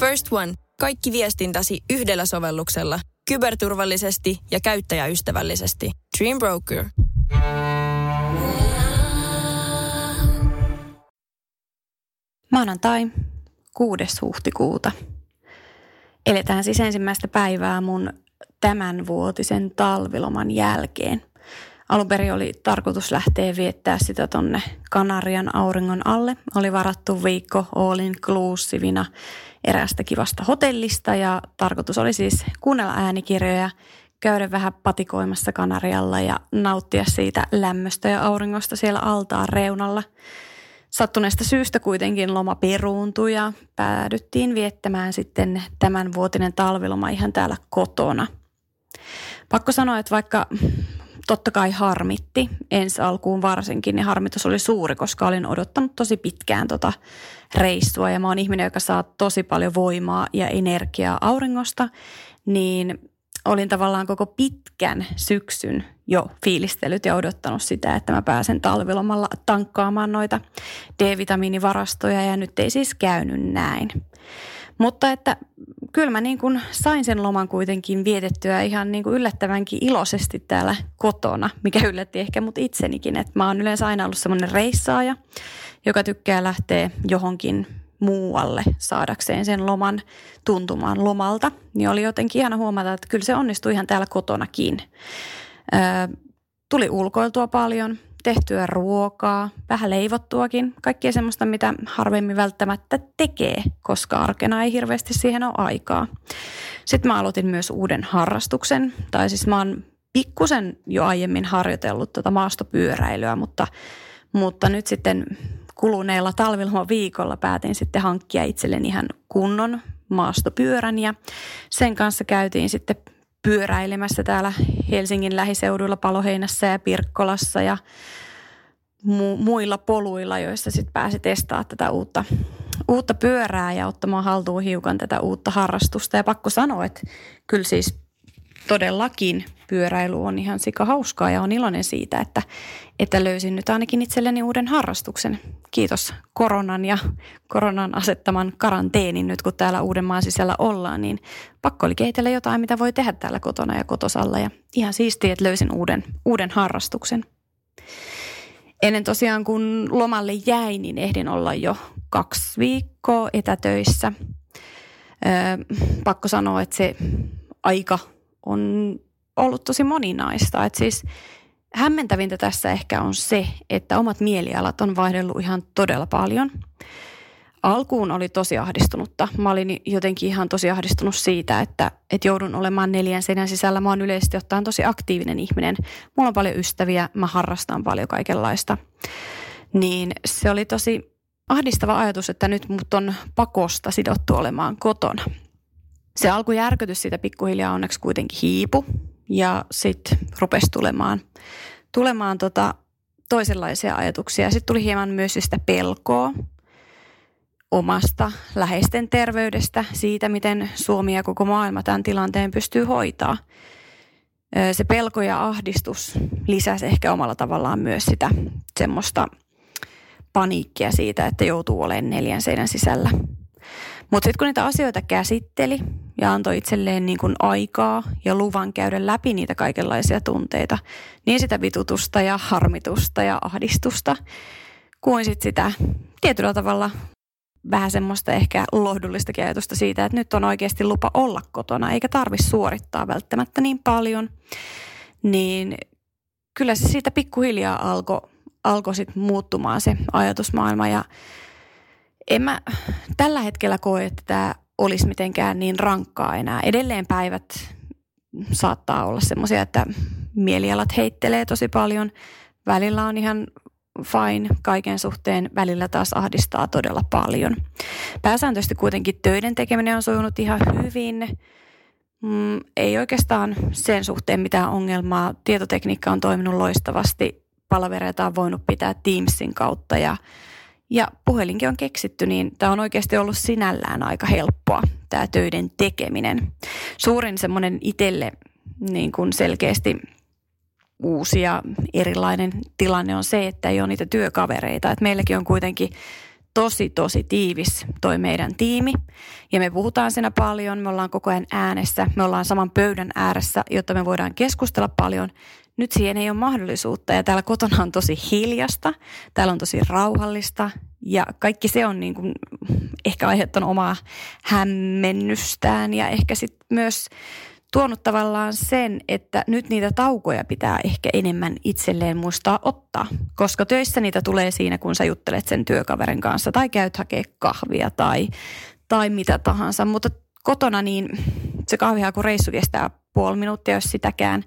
First One. Kaikki viestintäsi yhdellä sovelluksella. Kyberturvallisesti ja käyttäjäystävällisesti. Dream Broker. Maanantai, 6. huhtikuuta. Eletään siis ensimmäistä päivää mun tämänvuotisen talviloman jälkeen. Alun perin oli tarkoitus lähteä viettää sitä tonne Kanarian auringon alle. Oli varattu viikko all inclusivina eräästä kivasta hotellista ja tarkoitus oli siis kuunnella äänikirjoja, käydä vähän patikoimassa Kanarialla ja nauttia siitä lämmöstä ja auringosta siellä altaan reunalla. Sattuneesta syystä kuitenkin loma peruuntui ja päädyttiin viettämään sitten tämän vuotinen talviloma ihan täällä kotona. Pakko sanoa, että vaikka totta kai harmitti ensi alkuun varsinkin, niin harmitus oli suuri, koska olin odottanut tosi pitkään tota reissua ja mä oon ihminen, joka saa tosi paljon voimaa ja energiaa auringosta, niin olin tavallaan koko pitkän syksyn jo fiilistellyt ja odottanut sitä, että mä pääsen talvilomalla tankkaamaan noita D-vitamiinivarastoja ja nyt ei siis käynyt näin. Mutta että kyllä mä niin kuin sain sen loman kuitenkin vietettyä ihan niin kuin yllättävänkin iloisesti täällä kotona, mikä yllätti ehkä mut itsenikin. Että mä oon yleensä aina ollut semmoinen reissaaja, joka tykkää lähteä johonkin muualle saadakseen sen loman tuntumaan lomalta. Niin oli jotenkin ihana huomata, että kyllä se onnistui ihan täällä kotonakin. Öö, tuli ulkoiltua paljon, tehtyä ruokaa, vähän leivottuakin, kaikkea semmoista, mitä harvemmin välttämättä tekee, koska arkena ei hirveästi siihen ole aikaa. Sitten mä aloitin myös uuden harrastuksen, tai siis mä oon pikkusen jo aiemmin harjoitellut tuota maastopyöräilyä, mutta, mutta nyt sitten kuluneella talviloma viikolla päätin sitten hankkia itselleni ihan kunnon maastopyörän ja sen kanssa käytiin sitten pyöräilemässä täällä Helsingin lähiseuduilla Paloheinässä ja Pirkkolassa ja mu- muilla poluilla, joissa sitten pääsi testaamaan tätä uutta, uutta pyörää ja ottamaan haltuun hiukan tätä uutta harrastusta. Ja pakko sanoa, että kyllä siis todellakin pyöräily on ihan sika hauskaa ja on iloinen siitä, että, että löysin nyt ainakin itselleni uuden harrastuksen. Kiitos koronan ja koronan asettaman karanteenin nyt kun täällä Uudenmaan sisällä ollaan, niin pakko oli kehitellä jotain, mitä voi tehdä täällä kotona ja kotosalla ja ihan siistiä, että löysin uuden, uuden harrastuksen. Ennen tosiaan kun lomalle jäin, niin ehdin olla jo kaksi viikkoa etätöissä. Öö, pakko sanoa, että se aika on ollut tosi moninaista. Et siis hämmentävintä tässä ehkä on se, että omat mielialat on vaihdellut ihan todella paljon. Alkuun oli tosi ahdistunutta. Mä olin jotenkin ihan tosi ahdistunut siitä, että, että joudun olemaan neljän seinän sisällä. Mä oon yleisesti ottaen tosi aktiivinen ihminen. Mulla on paljon ystäviä, mä harrastan paljon kaikenlaista. Niin se oli tosi ahdistava ajatus, että nyt mut on pakosta sidottu olemaan kotona. Se alkujärkytys siitä pikkuhiljaa onneksi kuitenkin hiipu ja sitten rupesi tulemaan, tulemaan tota toisenlaisia ajatuksia. Sitten tuli hieman myös sitä pelkoa omasta läheisten terveydestä, siitä miten Suomi ja koko maailma tämän tilanteen pystyy hoitaa. Se pelko ja ahdistus lisäsi ehkä omalla tavallaan myös sitä semmoista paniikkia siitä, että joutuu olemaan neljän seinän sisällä – mutta sitten kun niitä asioita käsitteli ja antoi itselleen niin kuin aikaa ja luvan käydä läpi niitä kaikenlaisia tunteita, niin sitä vitutusta ja harmitusta ja ahdistusta, kuin sit sitä tietyllä tavalla vähän semmoista ehkä lohdullista ajatusta siitä, että nyt on oikeasti lupa olla kotona, eikä tarvi suorittaa välttämättä niin paljon, niin kyllä se siitä pikkuhiljaa alkoi alko sitten muuttumaan se ajatusmaailma ja en mä tällä hetkellä koe, että tämä olisi mitenkään niin rankkaa enää. Edelleen päivät saattaa olla semmoisia, että mielialat heittelee tosi paljon. Välillä on ihan fine kaiken suhteen, välillä taas ahdistaa todella paljon. Pääsääntöisesti kuitenkin töiden tekeminen on sujunut ihan hyvin. Mm, ei oikeastaan sen suhteen mitään ongelmaa. Tietotekniikka on toiminut loistavasti. Palavereita on voinut pitää Teamsin kautta ja ja puhelinkin on keksitty, niin tämä on oikeasti ollut sinällään aika helppoa, tämä töiden tekeminen. Suurin semmoinen itselle niin kuin selkeästi uusi ja erilainen tilanne on se, että ei ole niitä työkavereita. Et meilläkin on kuitenkin tosi, tosi tiivis toi meidän tiimi. Ja me puhutaan siinä paljon, me ollaan koko ajan äänessä, me ollaan saman pöydän ääressä, jotta me voidaan keskustella paljon. Nyt siihen ei ole mahdollisuutta ja täällä kotona on tosi hiljasta, täällä on tosi rauhallista ja kaikki se on niin kuin ehkä aiheuttanut omaa hämmennystään ja ehkä sitten myös tuonut tavallaan sen, että nyt niitä taukoja pitää ehkä enemmän itselleen muistaa ottaa. Koska töissä niitä tulee siinä, kun sä juttelet sen työkaverin kanssa tai käyt hakea kahvia tai, tai mitä tahansa. Mutta kotona niin se kahvihaku reissu kestää puoli minuuttia, jos sitäkään.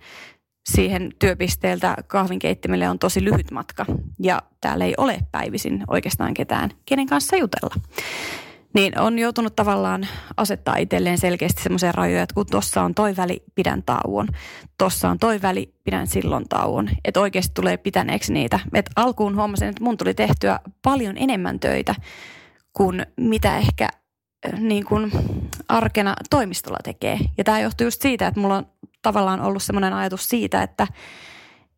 Siihen työpisteeltä kahvinkeittimelle on tosi lyhyt matka ja täällä ei ole päivisin oikeastaan ketään, kenen kanssa jutella. Niin on joutunut tavallaan asettaa itselleen selkeästi semmoisia rajoja, että kun tuossa on toi väli, pidän tauon. Tuossa on toi väli, pidän silloin tauon. Että oikeasti tulee pitäneeksi niitä. Et alkuun huomasin, että mun tuli tehtyä paljon enemmän töitä kuin mitä ehkä niin kuin arkena toimistolla tekee. Ja tämä johtuu just siitä, että mulla on tavallaan ollut semmoinen ajatus siitä, että,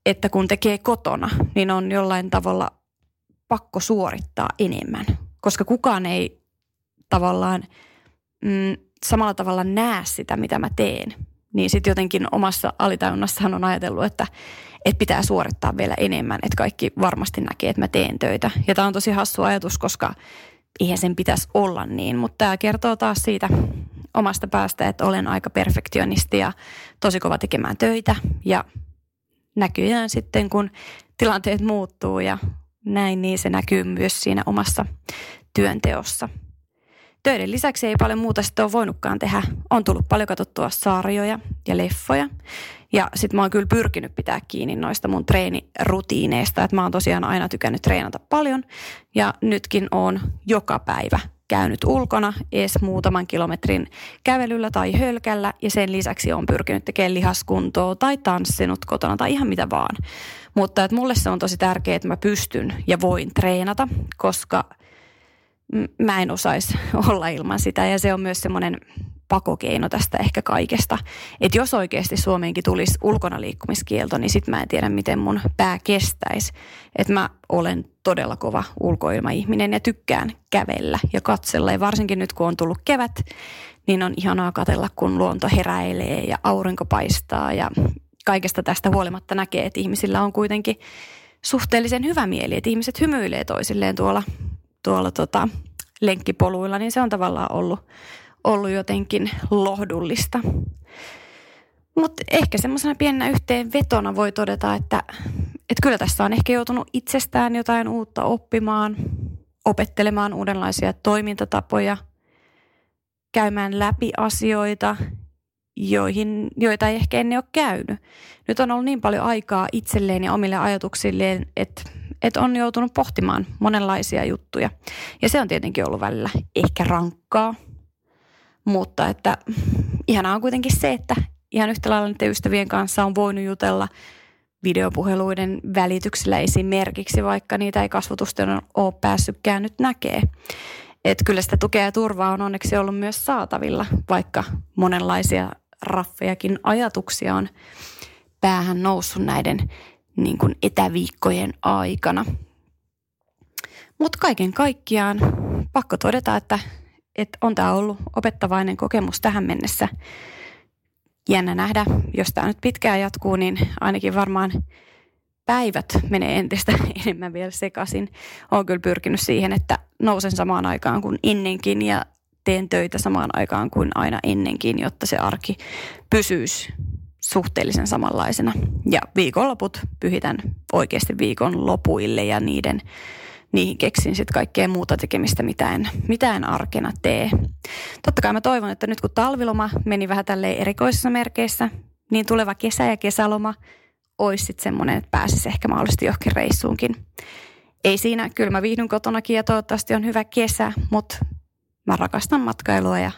että kun tekee kotona, niin on jollain tavalla pakko suorittaa enemmän. Koska kukaan ei tavallaan mm, samalla tavalla näe sitä, mitä mä teen. Niin sitten jotenkin omassa alitajunnassahan on ajatellut, että, että pitää suorittaa vielä enemmän, että kaikki varmasti näkee, että mä teen töitä. Ja tämä on tosi hassu ajatus, koska eihän sen pitäisi olla niin, mutta tämä kertoo taas siitä omasta päästä, että olen aika perfektionisti ja tosi kova tekemään töitä ja näkyään sitten, kun tilanteet muuttuu ja näin, niin se näkyy myös siinä omassa työnteossa. Töiden lisäksi ei paljon muuta sitten ole voinutkaan tehdä. On tullut paljon katsottua sarjoja ja leffoja. Ja sitten mä oon kyllä pyrkinyt pitää kiinni noista mun treenirutiineista. Että mä oon tosiaan aina tykännyt treenata paljon. Ja nytkin on joka päivä käynyt ulkona edes muutaman kilometrin kävelyllä tai hölkällä. Ja sen lisäksi on pyrkinyt tekemään lihaskuntoa tai tanssinut kotona tai ihan mitä vaan. Mutta että mulle se on tosi tärkeää, että mä pystyn ja voin treenata, koska – mä en osaisi olla ilman sitä ja se on myös semmoinen pakokeino tästä ehkä kaikesta. Että jos oikeasti Suomeenkin tulisi ulkona liikkumiskielto, niin sit mä en tiedä, miten mun pää kestäisi. Että mä olen todella kova ulkoilmaihminen ja tykkään kävellä ja katsella. Ja varsinkin nyt, kun on tullut kevät, niin on ihanaa katella, kun luonto heräilee ja aurinko paistaa. Ja kaikesta tästä huolimatta näkee, että ihmisillä on kuitenkin suhteellisen hyvä mieli. Että ihmiset hymyilee toisilleen tuolla tuolla tota, lenkkipoluilla, niin se on tavallaan ollut, ollut jotenkin lohdullista. Mutta ehkä semmoisena pienenä yhteenvetona voi todeta, että, että kyllä tässä on ehkä joutunut itsestään jotain uutta oppimaan, opettelemaan uudenlaisia toimintatapoja, käymään läpi asioita, joihin, joita ei ehkä ennen ole käynyt. Nyt on ollut niin paljon aikaa itselleen ja omille ajatuksilleen, että että on joutunut pohtimaan monenlaisia juttuja. Ja se on tietenkin ollut välillä ehkä rankkaa, mutta että ihanaa on kuitenkin se, että ihan yhtä lailla niiden ystävien kanssa on voinut jutella videopuheluiden välityksellä esimerkiksi, vaikka niitä ei kasvotusten ole päässytkään nyt näkee. Et kyllä sitä tukea ja turvaa on onneksi ollut myös saatavilla, vaikka monenlaisia raffejakin ajatuksia on päähän noussut näiden niin kuin etäviikkojen aikana. Mutta kaiken kaikkiaan pakko todeta, että, että on tämä ollut opettavainen kokemus tähän mennessä. Jännä nähdä, jos tämä nyt pitkään jatkuu, niin ainakin varmaan päivät menee entistä enemmän vielä sekaisin. Olen kyllä pyrkinyt siihen, että nousen samaan aikaan kuin ennenkin ja teen töitä samaan aikaan kuin aina ennenkin, jotta se arki pysyisi suhteellisen samanlaisena. Ja viikonloput pyhitän oikeasti viikon lopuille ja niiden, niihin keksin sitten kaikkea muuta tekemistä, mitä en, mitä en arkena tee. Totta kai mä toivon, että nyt kun talviloma meni vähän tälleen erikoisissa merkeissä, niin tuleva kesä ja kesäloma olisi sitten semmoinen, että pääsisi ehkä mahdollisesti johonkin reissuunkin. Ei siinä, kyllä mä viihdyn kotonakin ja toivottavasti on hyvä kesä, mutta mä rakastan matkailua ja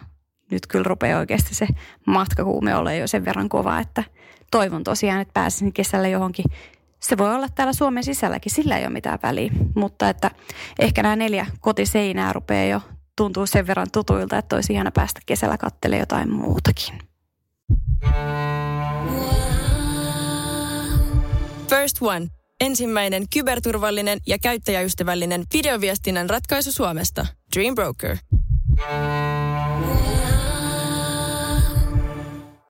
nyt kyllä rupeaa oikeasti se matkakuume olla jo sen verran kova, että toivon tosiaan, että pääsisin kesällä johonkin. Se voi olla täällä Suomen sisälläkin, sillä ei ole mitään väliä, mutta että ehkä nämä neljä kotiseinää rupeaa jo tuntuu sen verran tutuilta, että olisi ihana päästä kesällä kattelemaan jotain muutakin. First One Ensimmäinen kyberturvallinen ja käyttäjäystävällinen videoviestinnän ratkaisu Suomesta. Dream Broker.